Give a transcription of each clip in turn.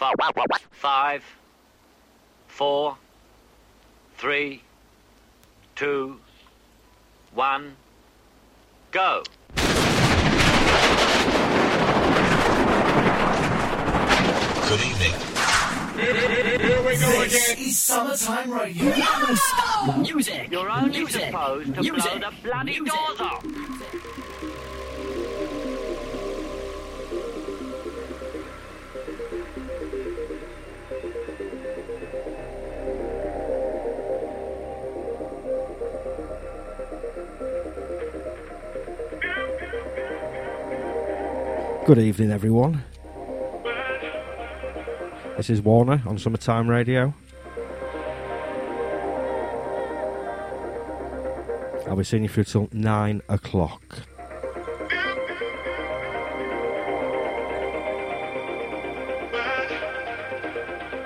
Five, five, four, three, two, one, go. Good evening. This is summertime radio. Music. You're only Music. supposed to Music. blow the bloody Music. doors off. Good evening, everyone. This is Warner on Summertime Radio. I'll be seeing you through till nine o'clock.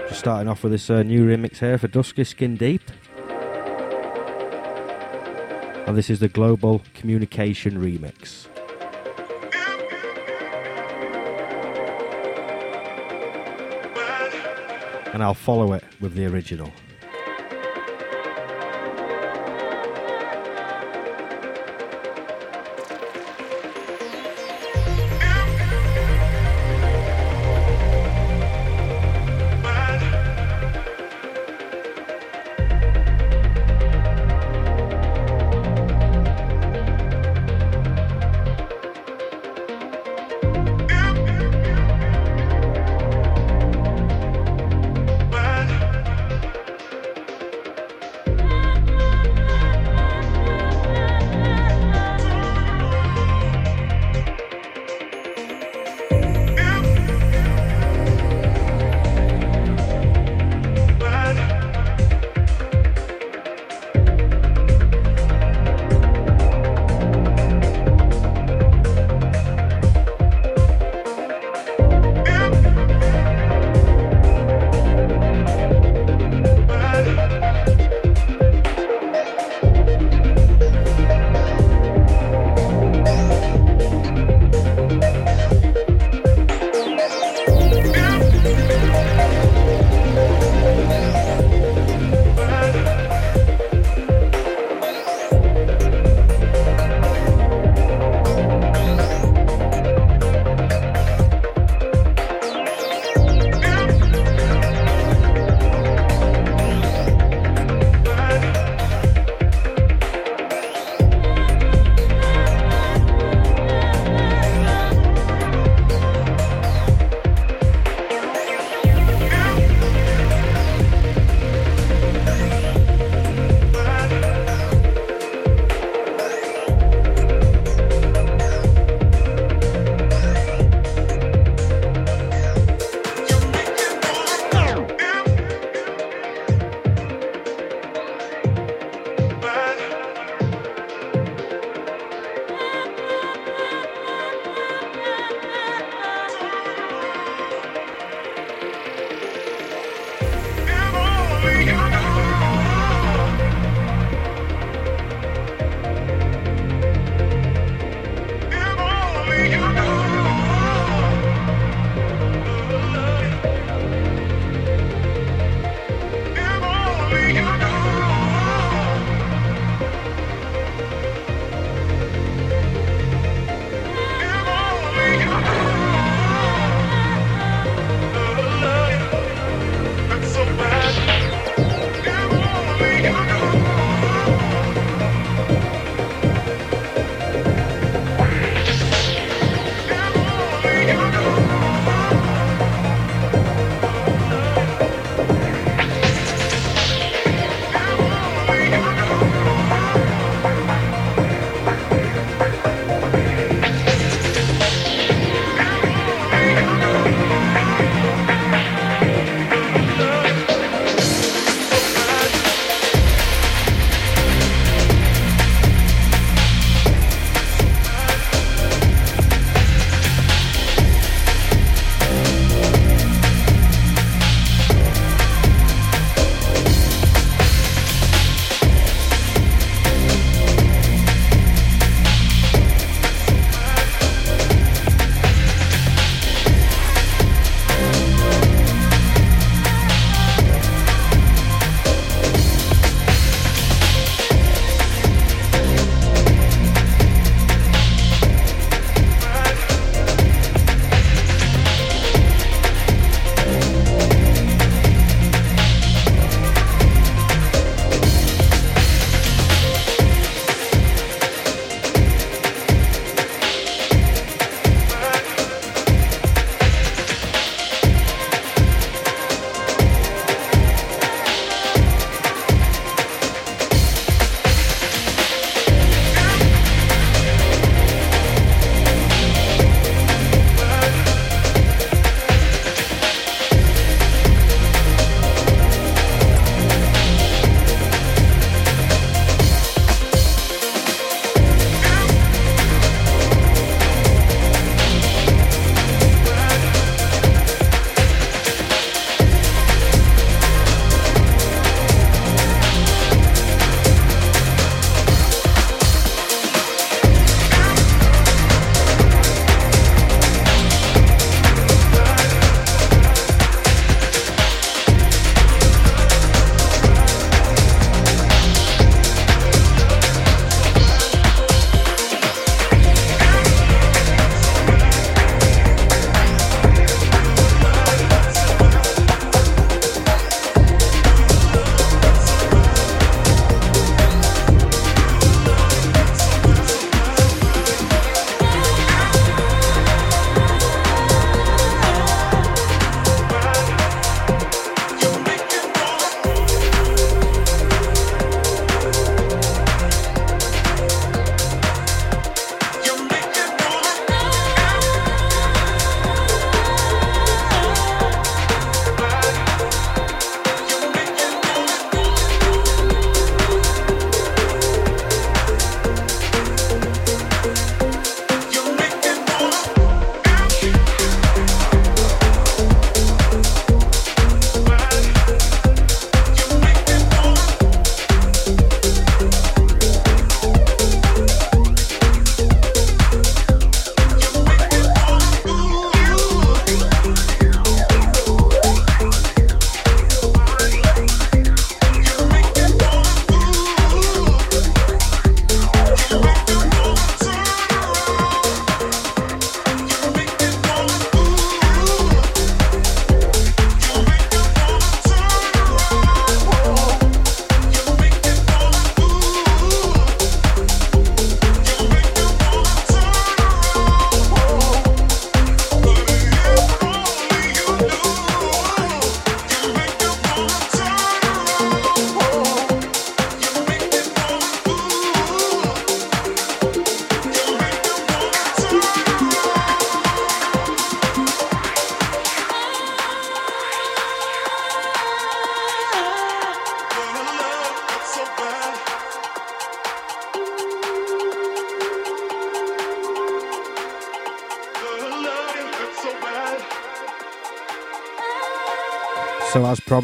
Just starting off with this uh, new remix here for Dusky Skin Deep. And this is the Global Communication Remix. And I'll follow it with the original.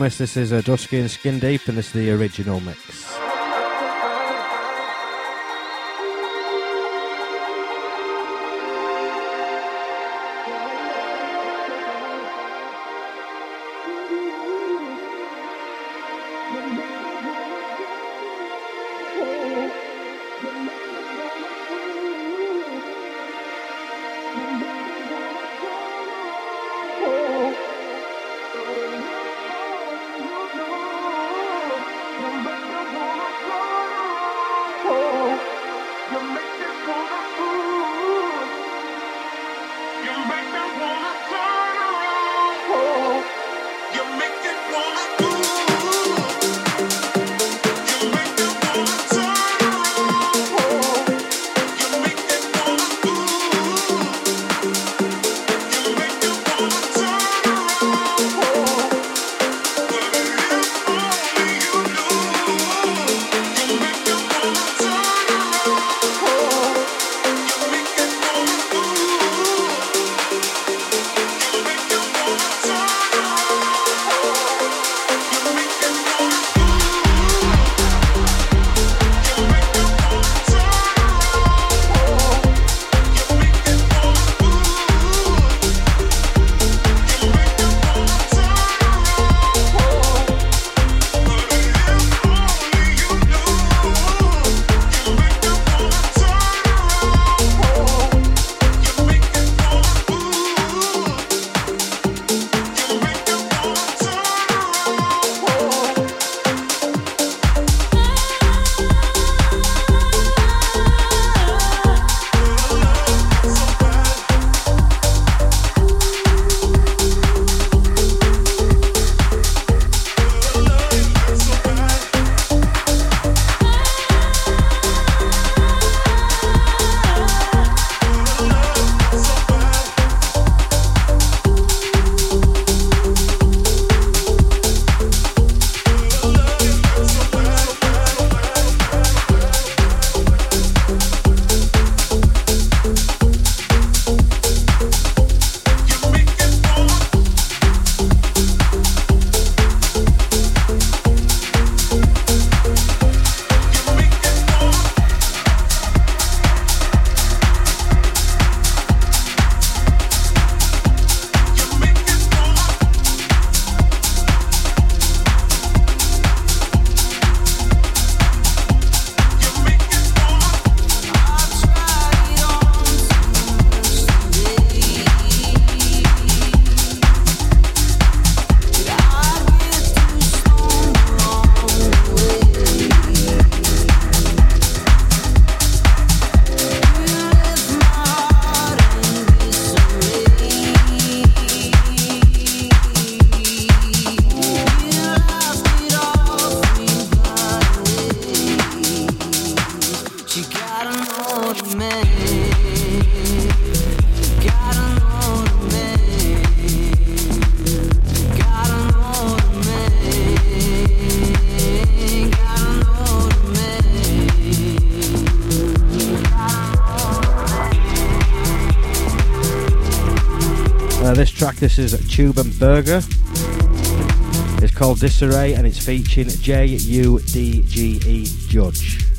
Promised, this is a Dusky and Skin Deep, and this is the original mix. This is Tube and Berger. It's called Disarray and it's featuring J U D G E Judge.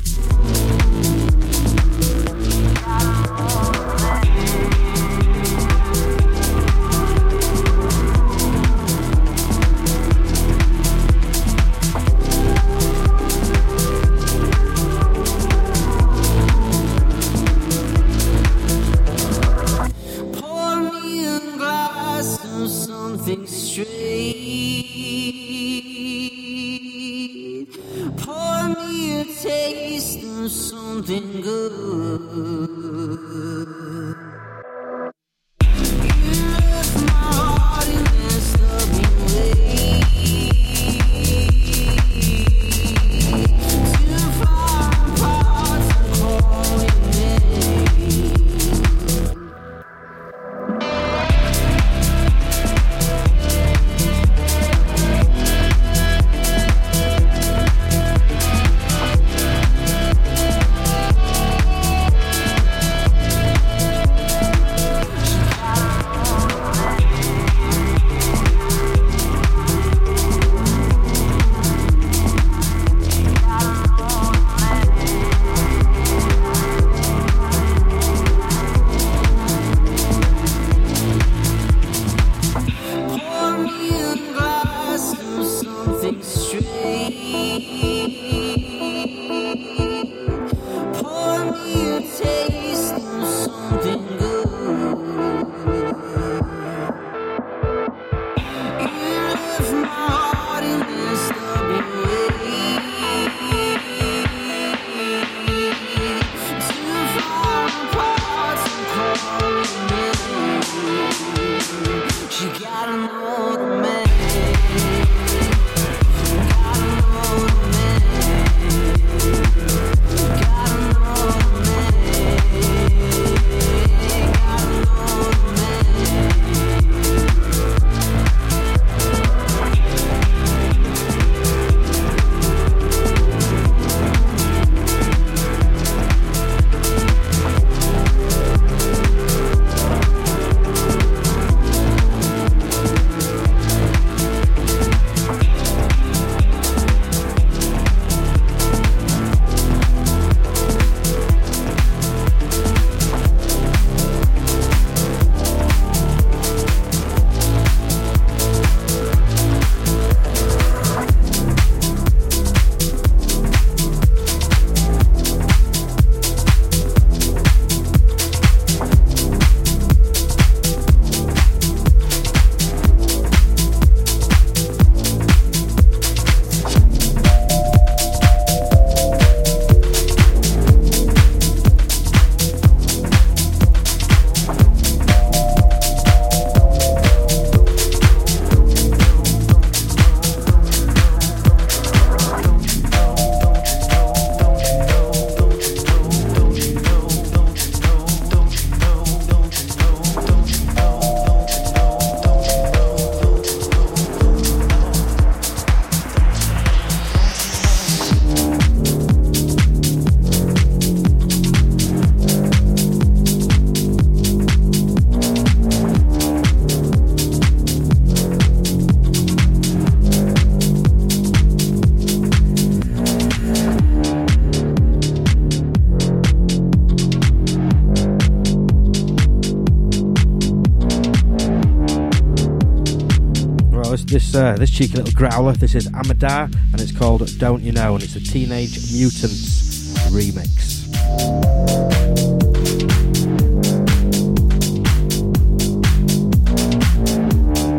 Uh, this cheeky little growler. This is Amadar, and it's called Don't You Know, and it's a Teenage Mutants remix.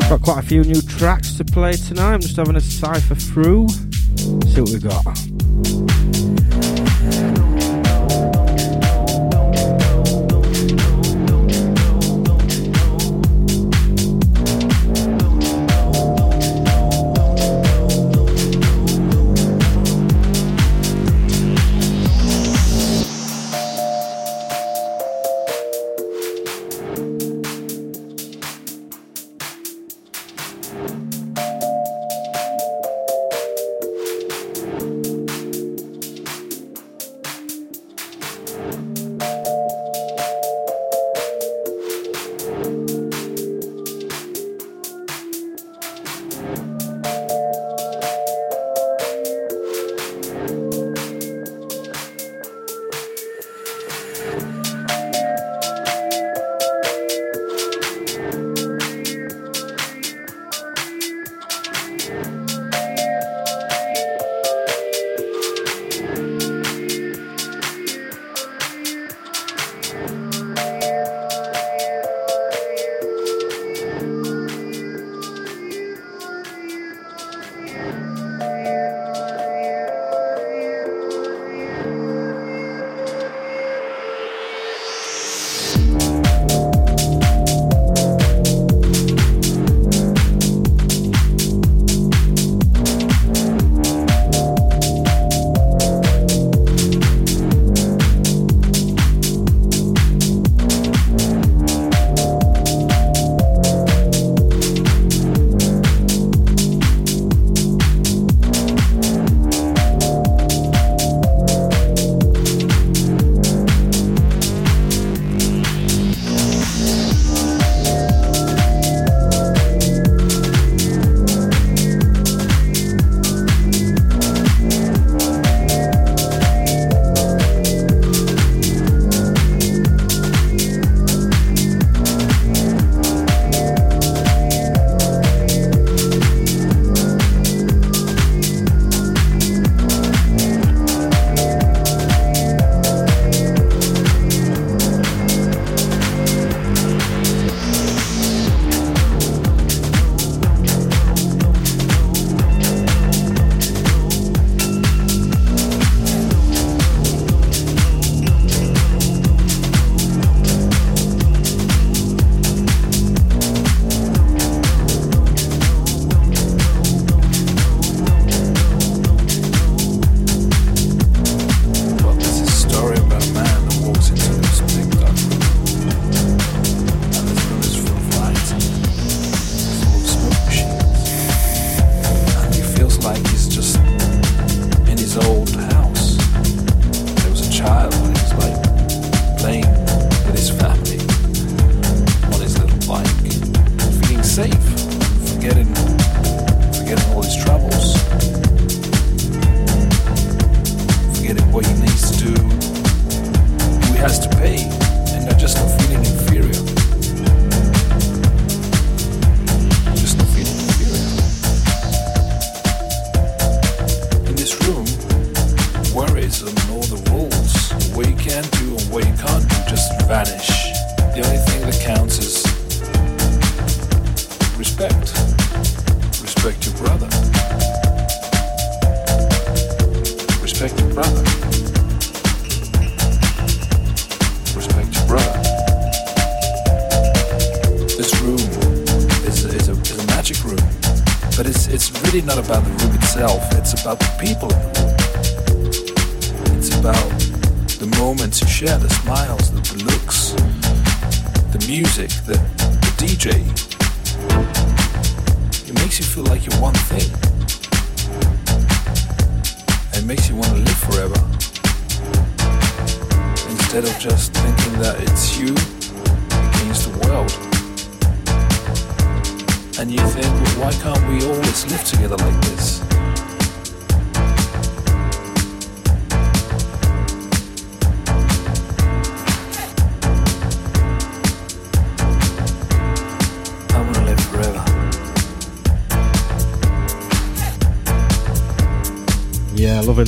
Got quite a few new tracks to play tonight. I'm just having a cipher through. See what we got.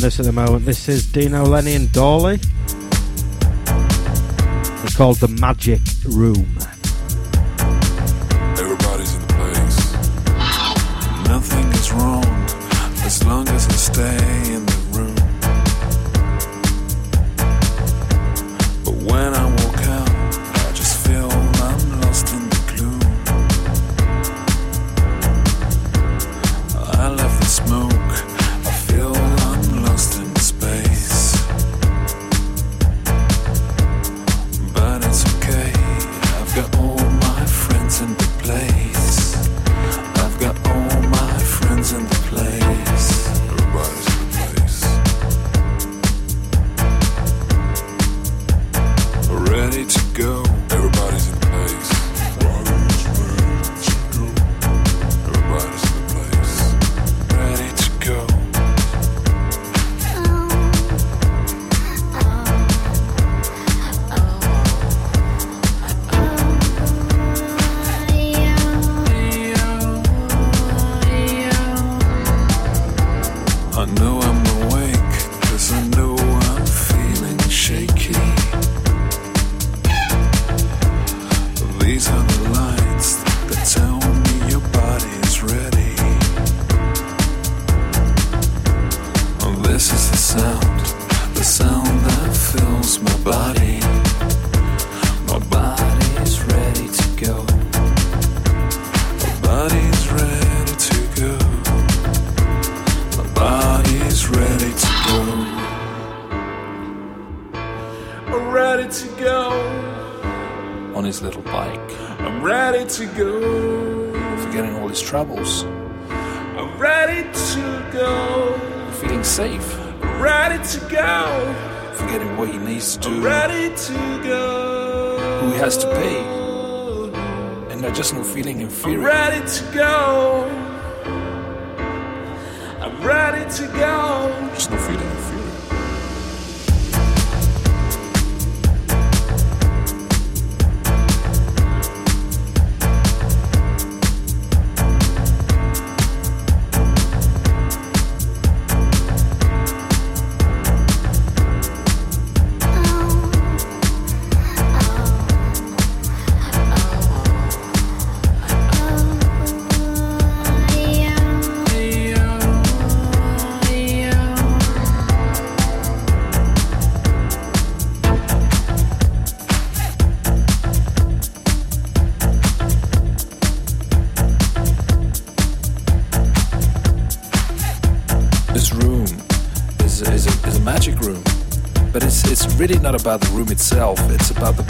this at the moment. This is Dino Lenny and Dolly. It's called The Magic Room. Everybody's in place. Nothing is wrong as long as I stay in the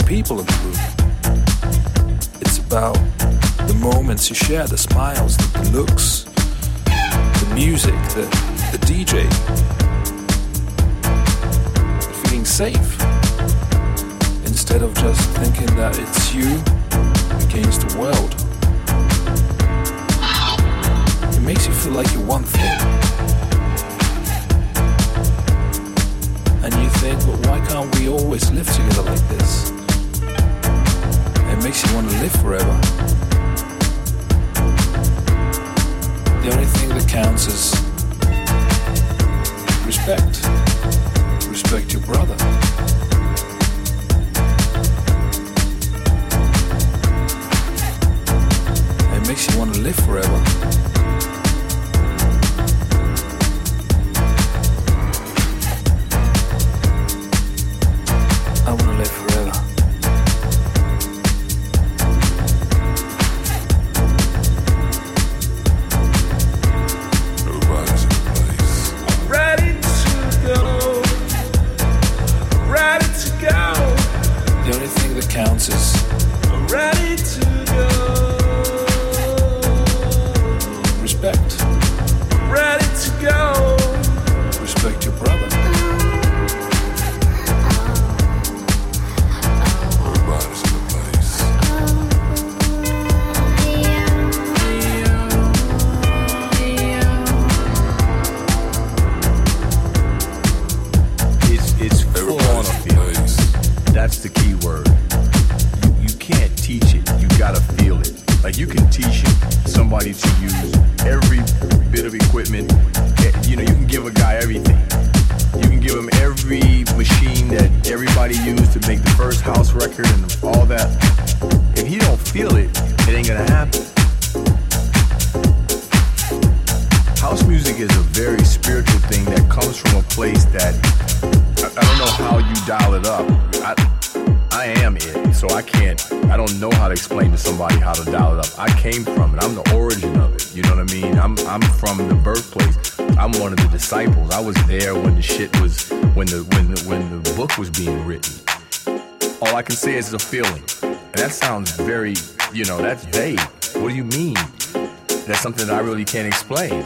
people in the room. It's about the moments you share, the smiles, the, the looks, the music, the, the DJ, feeling safe. Instead of just thinking that it's you against the world, it makes you feel like you're one thing. and you think, well, why can't we always live together like this? It makes you want to live forever. The only thing that counts is respect. Respect your brother. It makes you want to live forever. Is a feeling, and that sounds very, you know, that's vague. What do you mean? That's something that I really can't explain.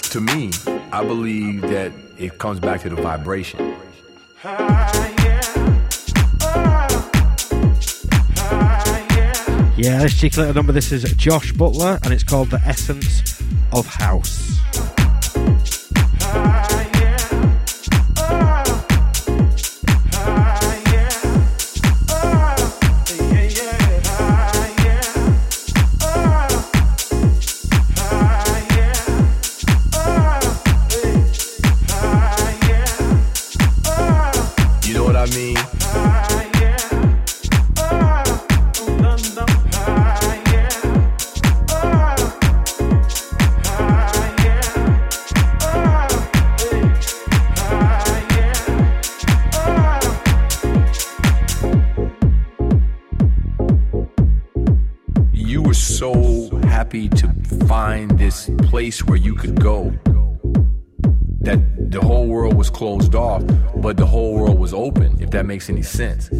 To me, I believe that it comes back to the vibration. Yeah, let's check cheeky little number. This is Josh Butler, and it's called The Essence of House. Place where you could go that the whole world was closed off, but the whole world was open, if that makes any sense.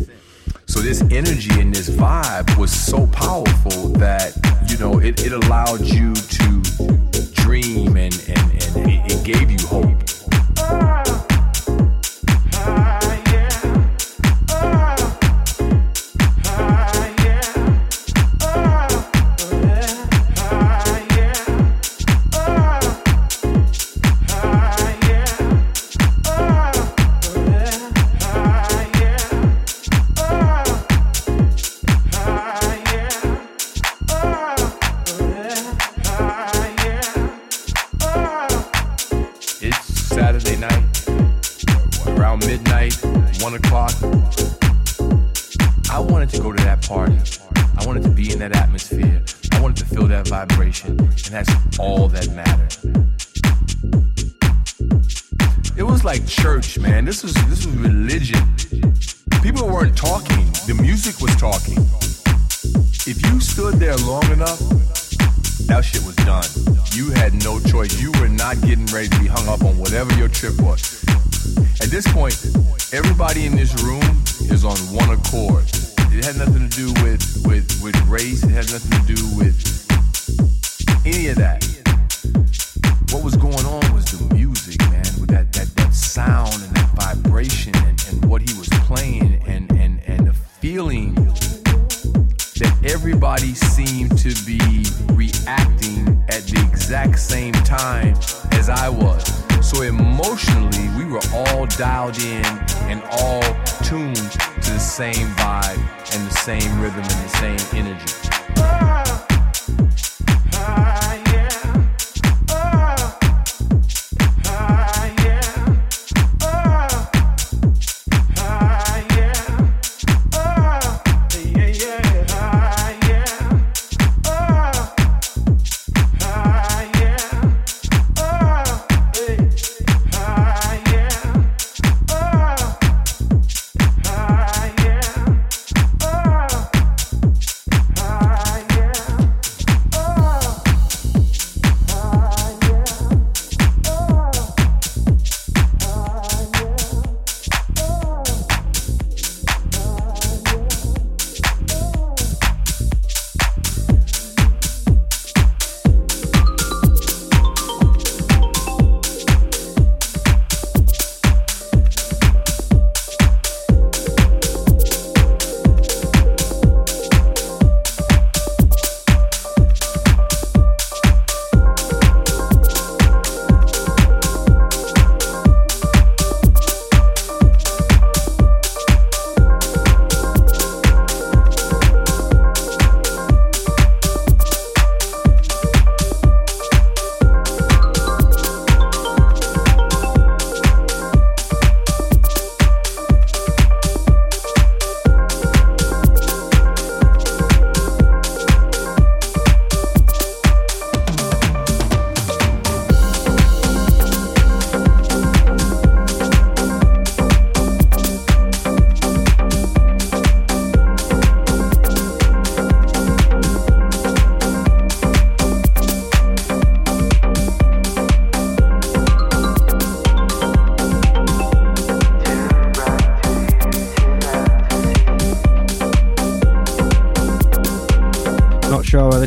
So this energy and this vibe was so powerful that, you know, it, it allowed you to dream and, and, and it, it gave you hope. Vibration, and that's all that mattered. It was like church, man. This was this was religion. People weren't talking. The music was talking. If you stood there long enough, that shit was done. You had no choice. You were not getting ready to be hung up on whatever your trip was. At this point, everybody in this room is on one accord. It had nothing to do with, with, with race. It had nothing to do with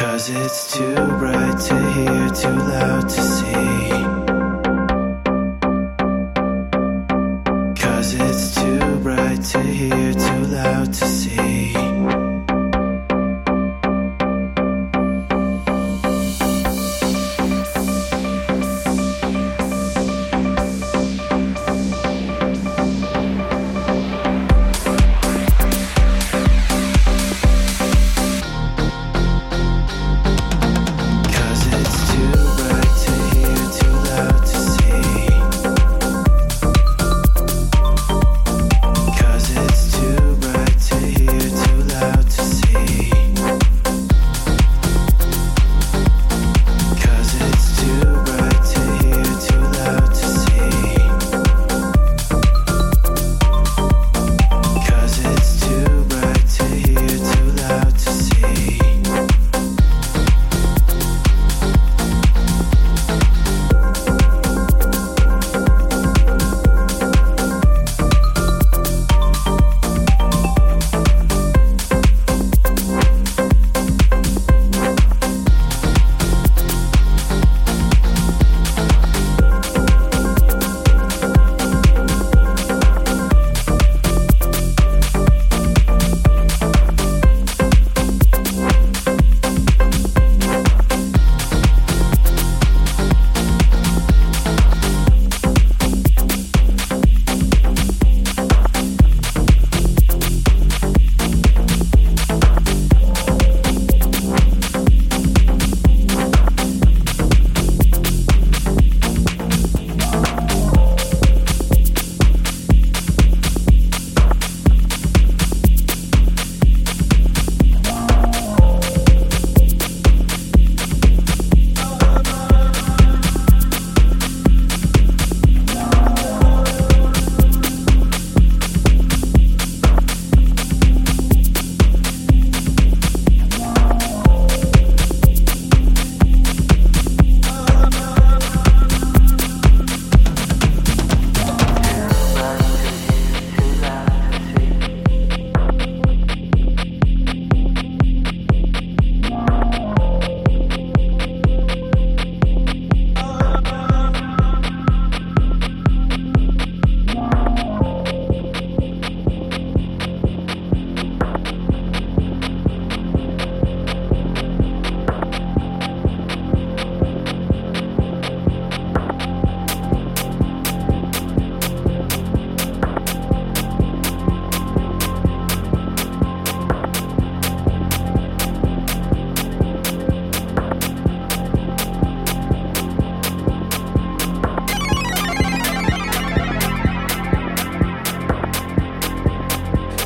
Cause it's too bright to hear, too loud to see.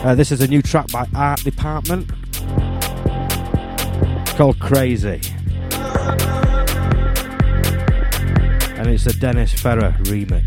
Uh, this is a new track by Art Department. Called Crazy. And it's a Dennis Ferrer remix.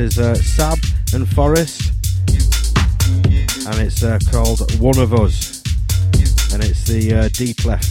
Is uh, Sab and Forest, and it's uh, called One of Us, and it's the uh, Deep Left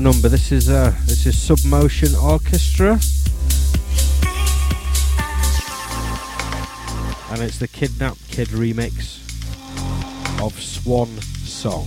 number. This is uh, this is Submotion Orchestra, and it's the Kidnap Kid remix of Swan Song.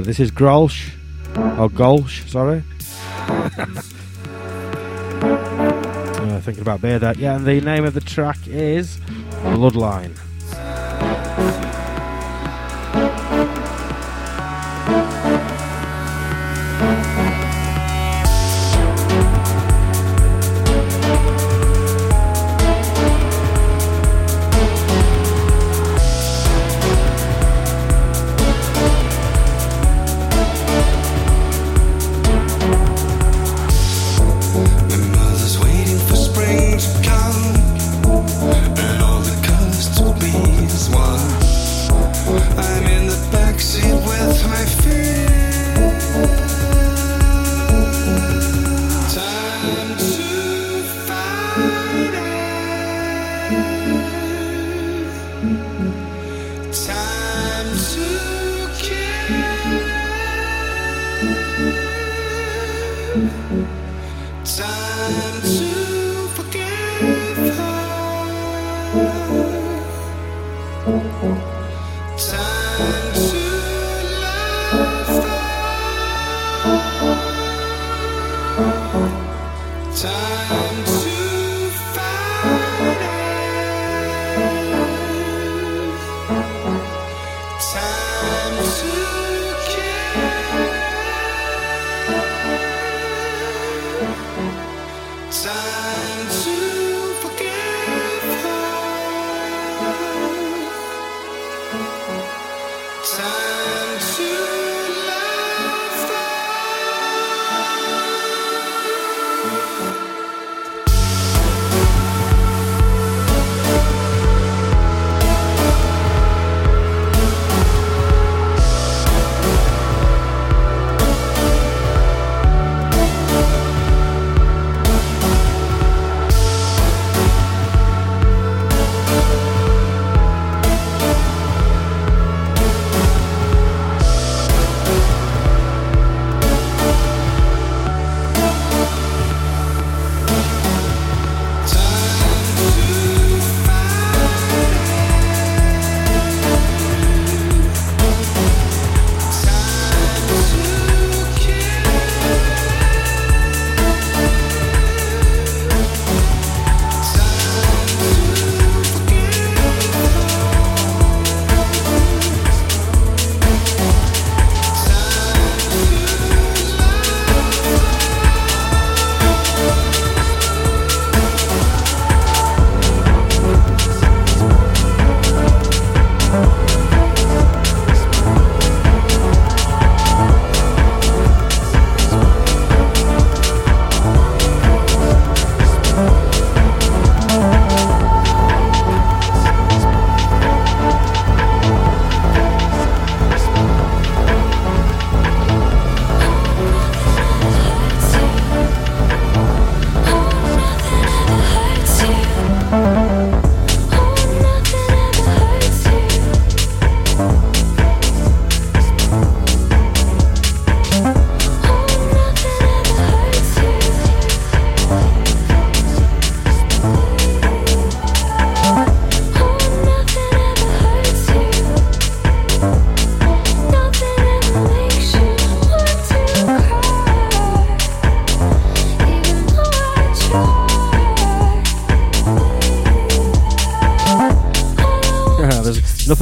This is Grolsch. Or Kölsch, sorry. uh, thinking about beer there. Yeah, and the name of the track is Bloodline.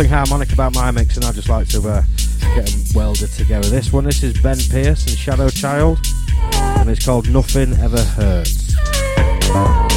Harmonic about my mix, and I just like to uh, get them welded together. This one, this is Ben Pearce and Shadow Child, and it's called Nothing Ever Hurts.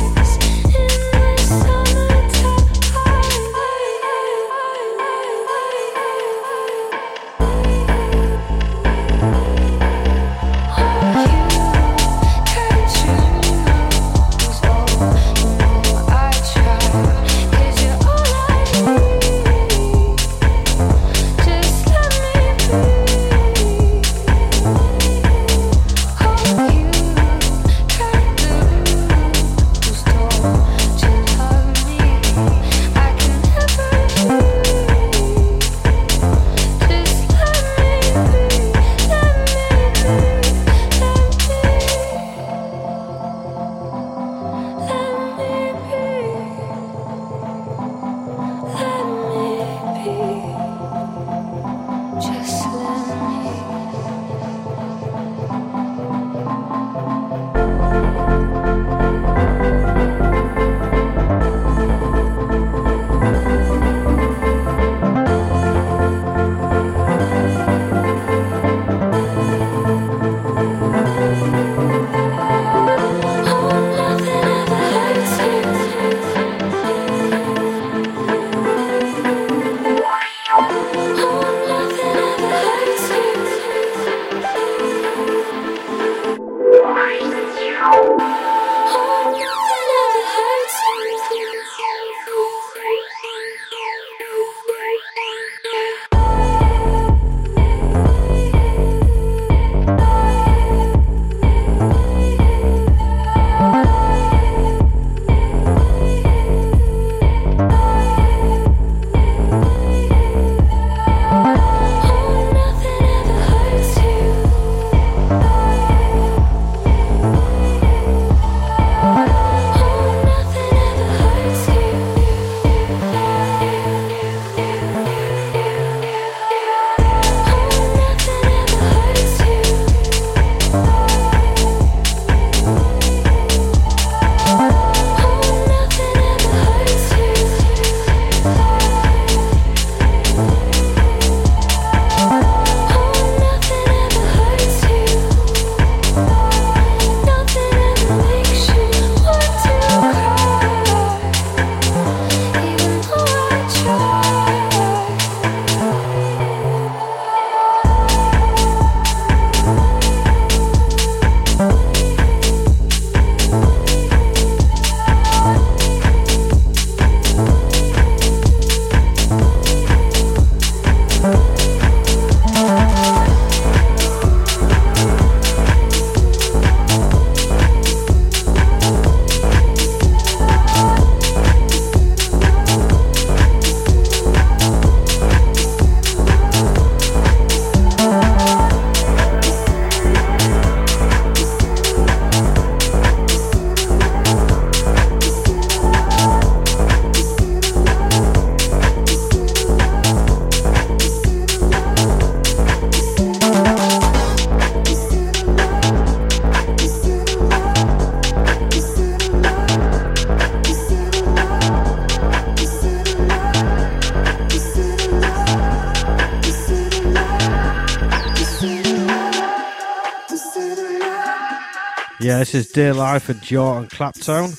This is Dear Life and Jordan Claptone.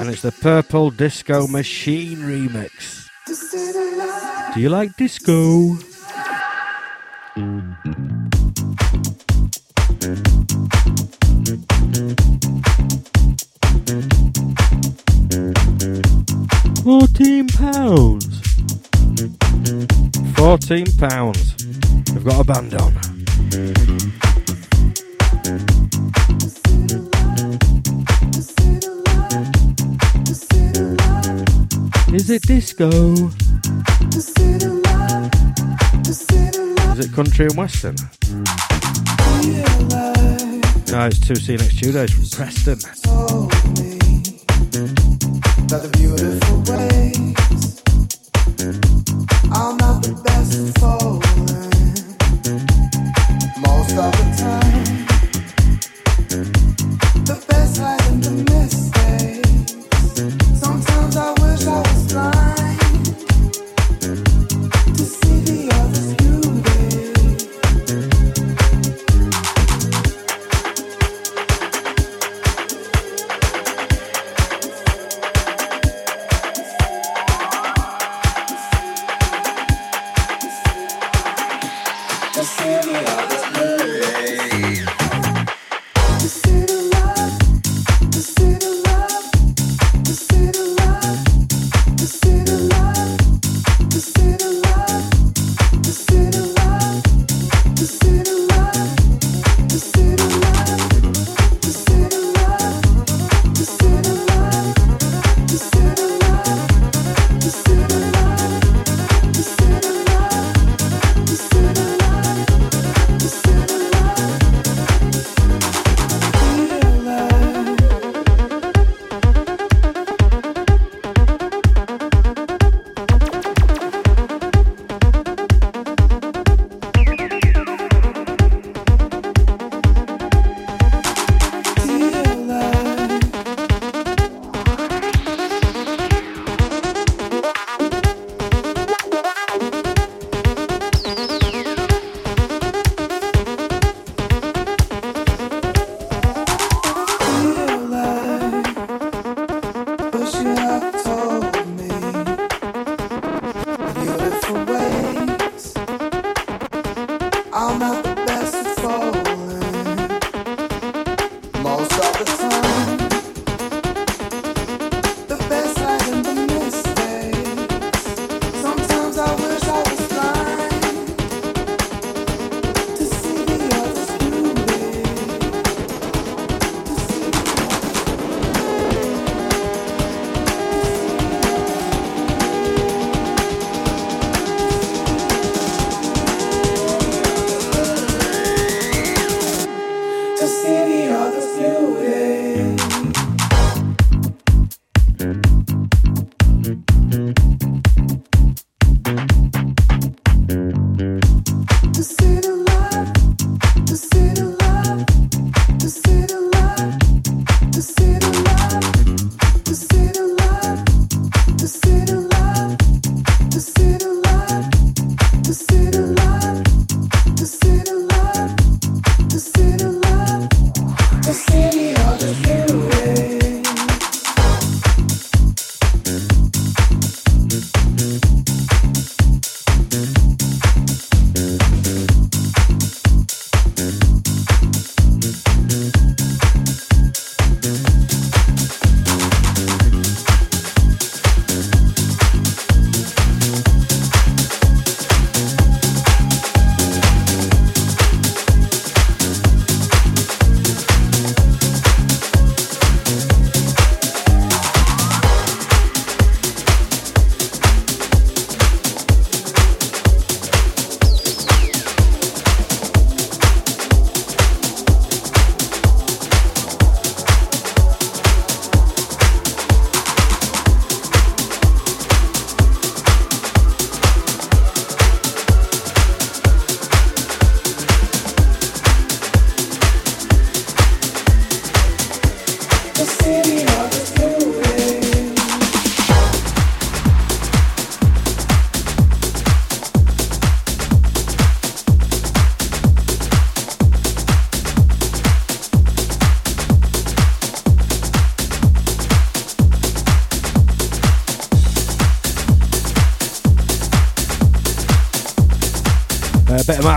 And it's the Purple Disco Machine remix. Do you like disco? Fourteen pounds. Fourteen pounds. We've got a band on. Is it disco? Is it country and western? No, it's 2C Next Tuesdays from Preston.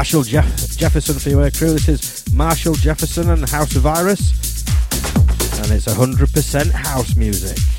Marshall Jeff- Jefferson for your crew. This is Marshall Jefferson and House of Iris, and it's 100% house music. house music, house music, house music.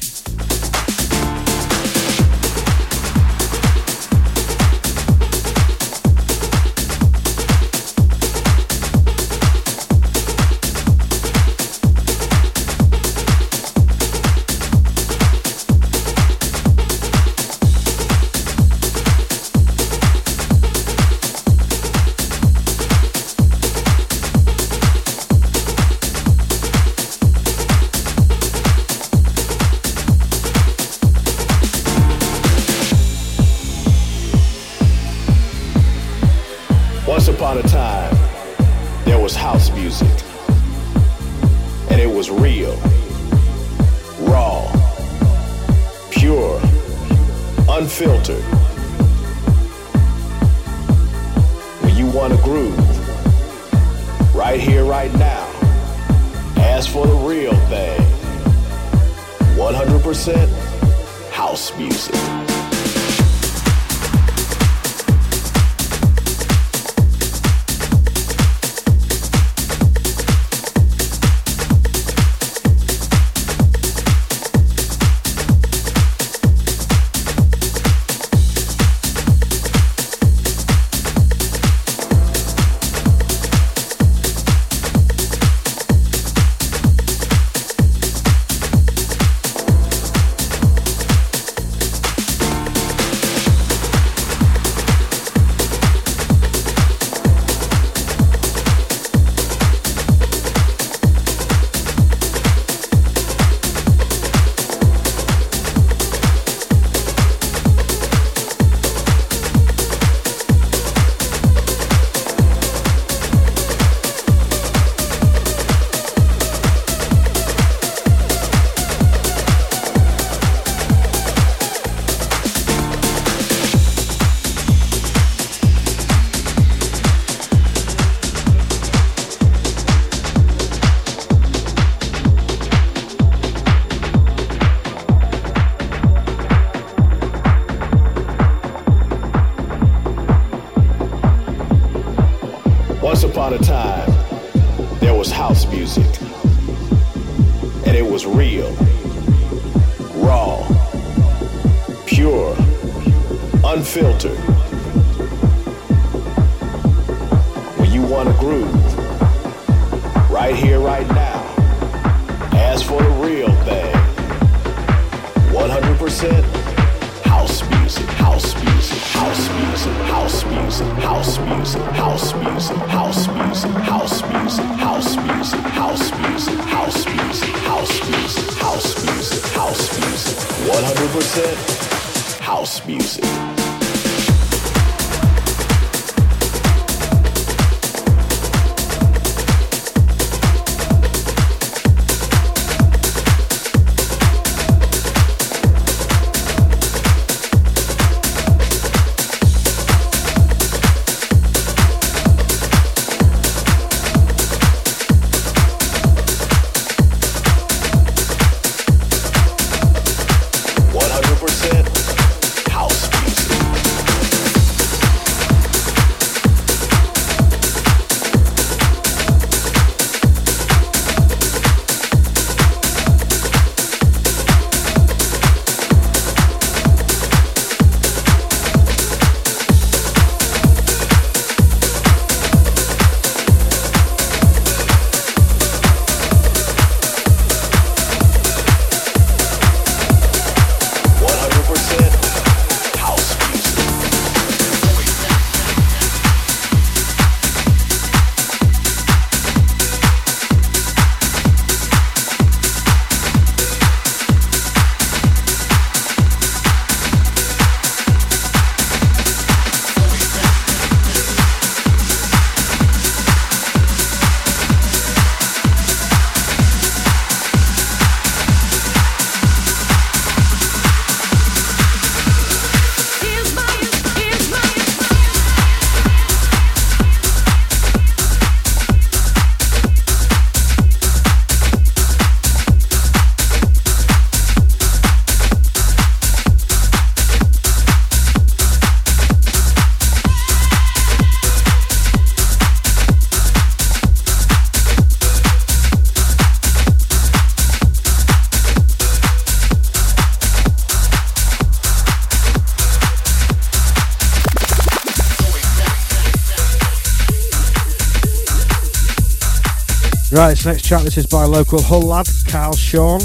Right, this next track, this is by local Hull lad, Carl Sean.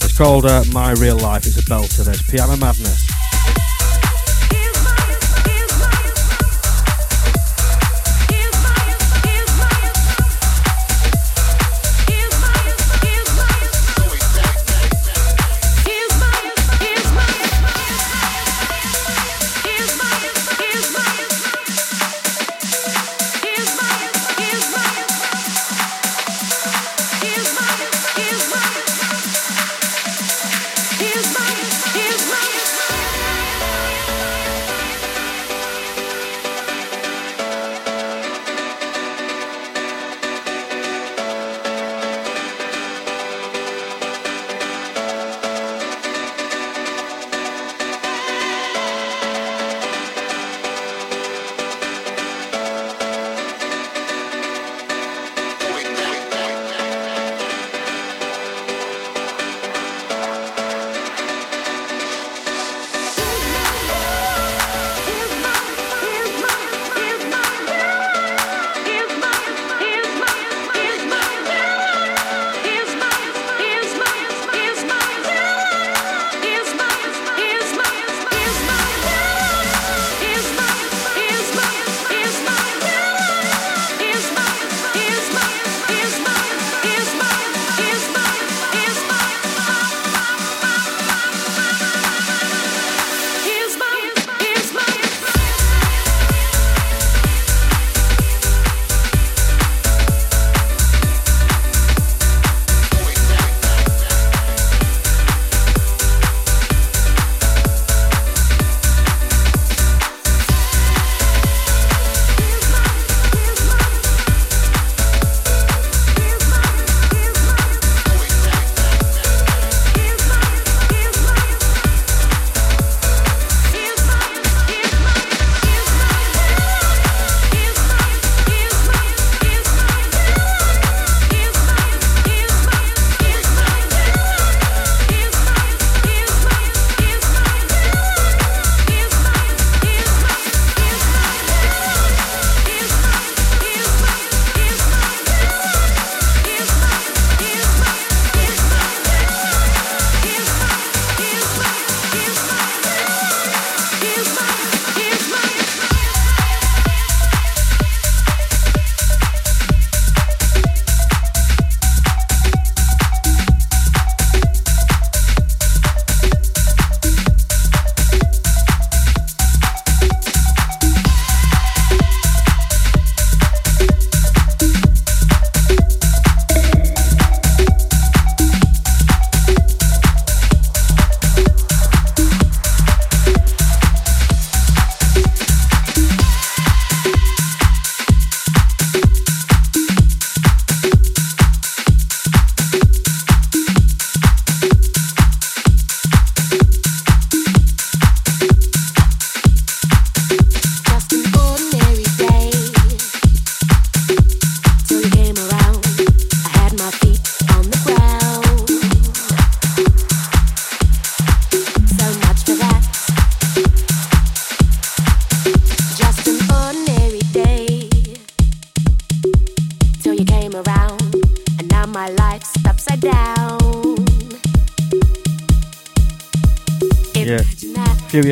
It's called uh, My Real Life, it's a belter, there's Piano Madness.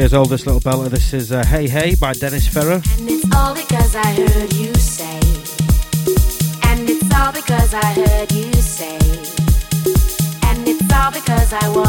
years old, little belter. This is uh, Hey Hey by Dennis Ferrer. And it's all because I heard you say. And it's all because I heard you say. And it's all because I want.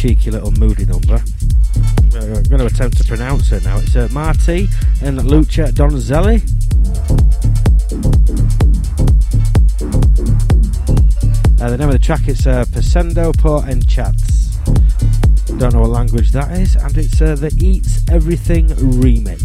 Cheeky little moody number. Uh, I'm going to attempt to pronounce it now. It's uh, and Lucia Donzelli. Uh, the name of the track is uh, Pasendo por Enchats. Don't know what language that is, and it's uh, the Eats Everything remix.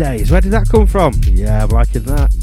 Days, where did that come from? Yeah, I'm liking that.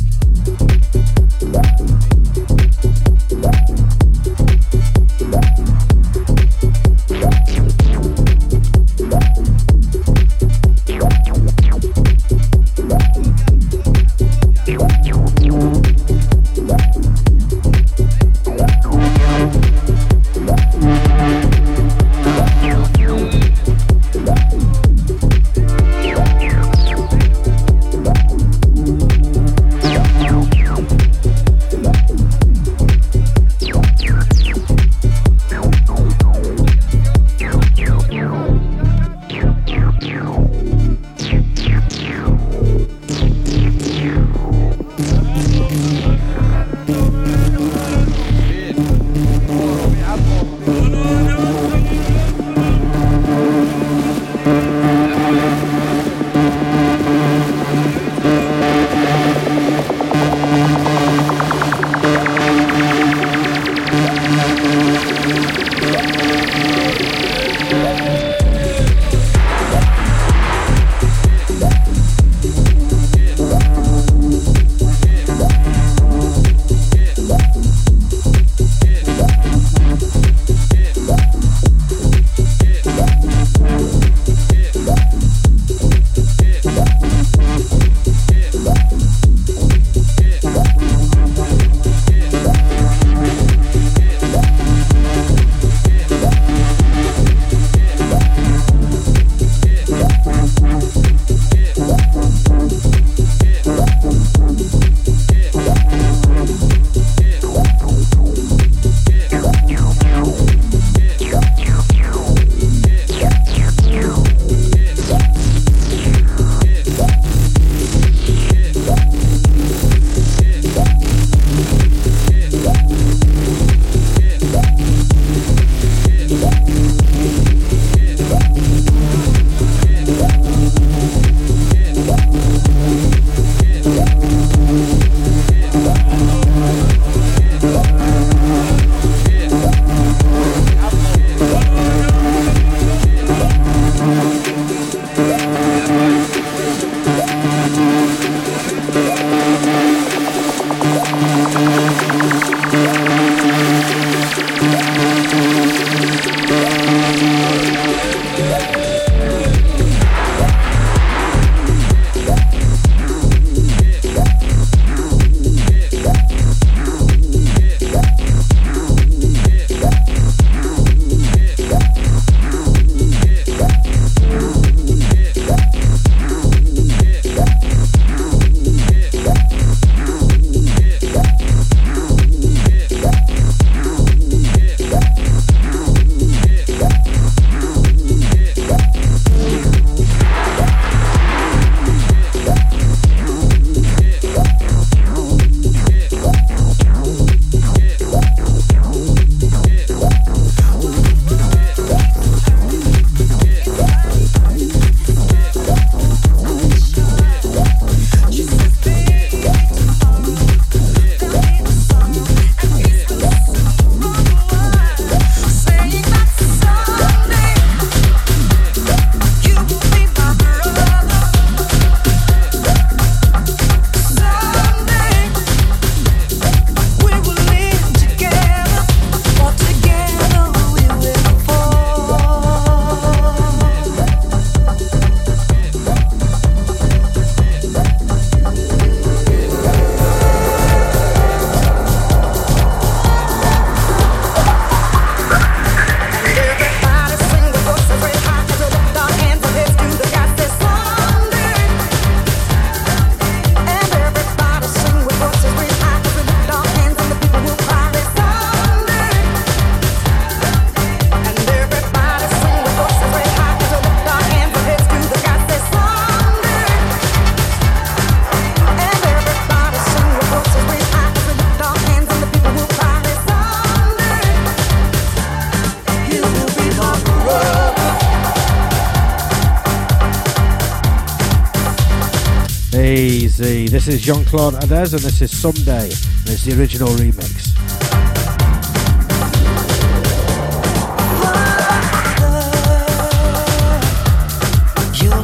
This is Jean Claude Ades, and this is Someday, and it's the original remix.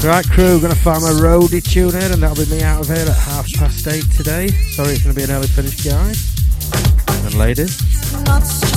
Right, crew, we're gonna find my roadie tune in, and that'll be me out of here at half past eight today. Sorry, it's gonna be an early finish, guys and ladies.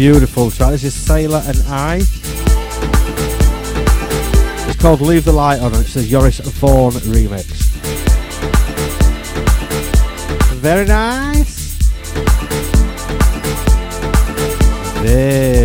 Beautiful track. This is Sailor and I. It's called Leave the Light On it's a Joris Voorn remix. Very nice. Very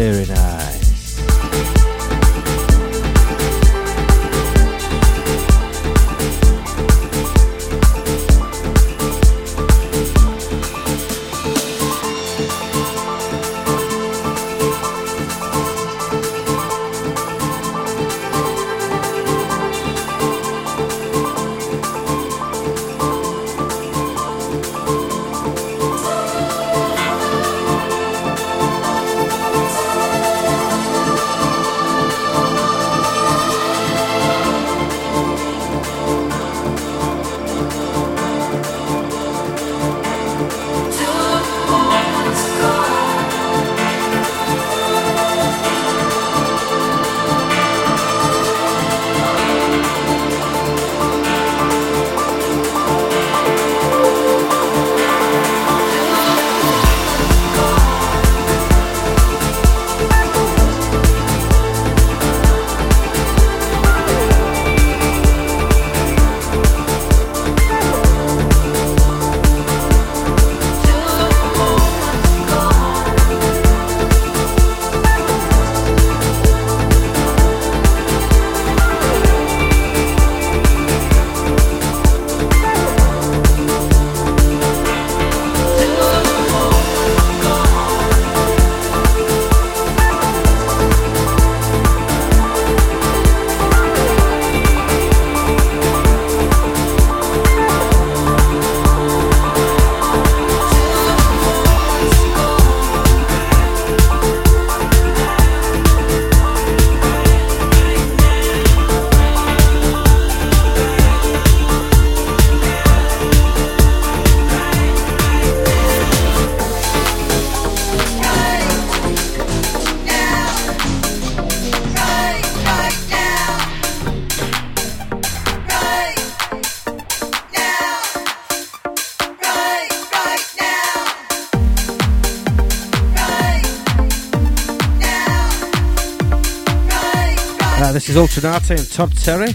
this is Ultra Naté and Todd Terry.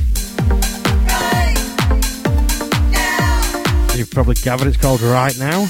You've probably gathered it's called Right Now.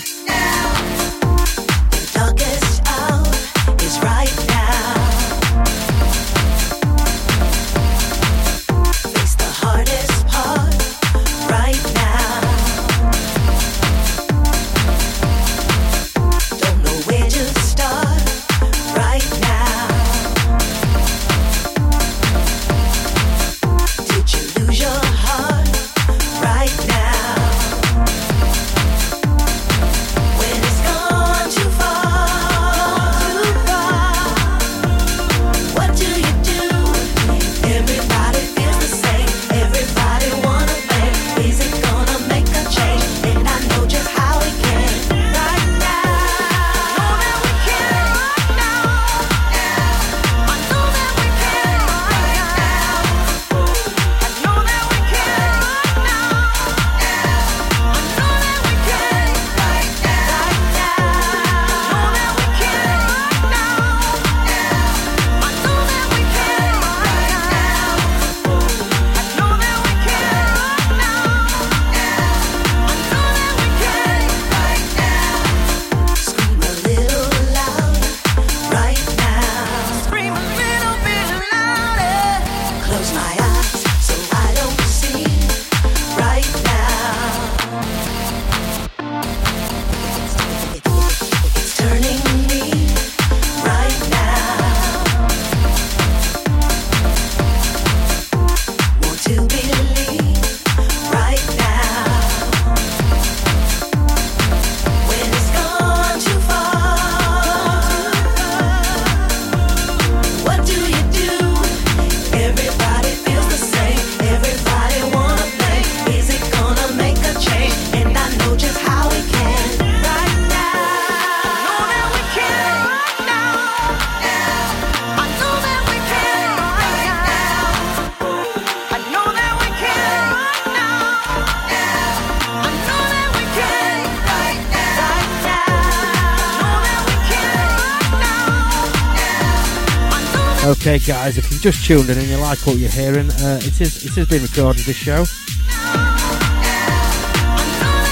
Okay, guys, if you've just tuned in and you like what you're hearing, uh, it is it has been recorded. This show.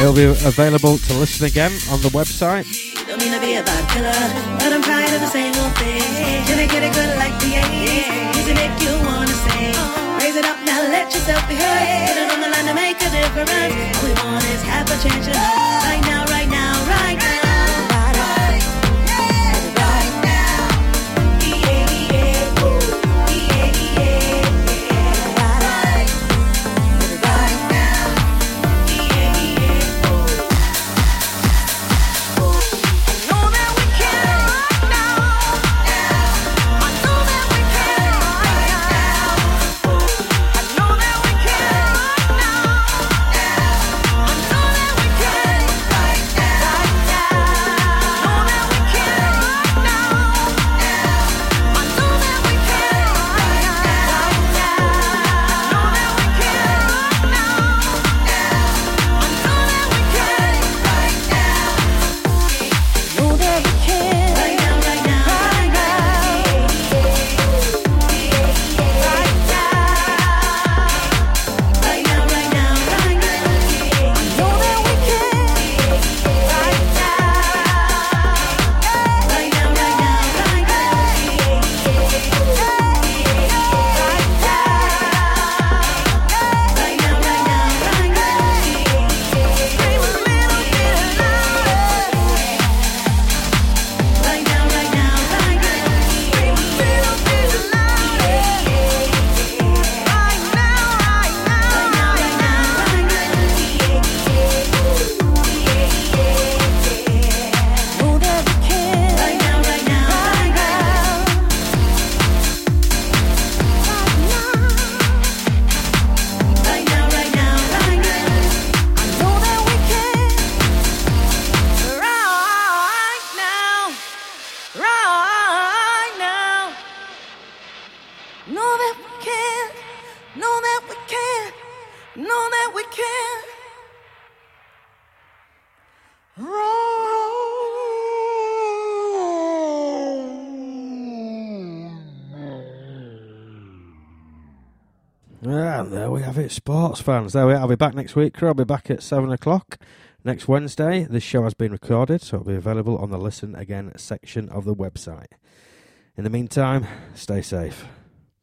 It'll be available to listen again on the website. Don't mean to be a vibe killer, but I'm tired of the same old thing. Can I get it good like the 80s? Isn't it you wanna sing? Raise it up now, let yourself be heard. Put it on the line to make a difference. All we want is half a chance right now, right now, right now. Sports fans. There we are. I'll be back next week. I'll be back at 7 o'clock next Wednesday. This show has been recorded, so it'll be available on the Listen Again section of the website. In the meantime, stay safe.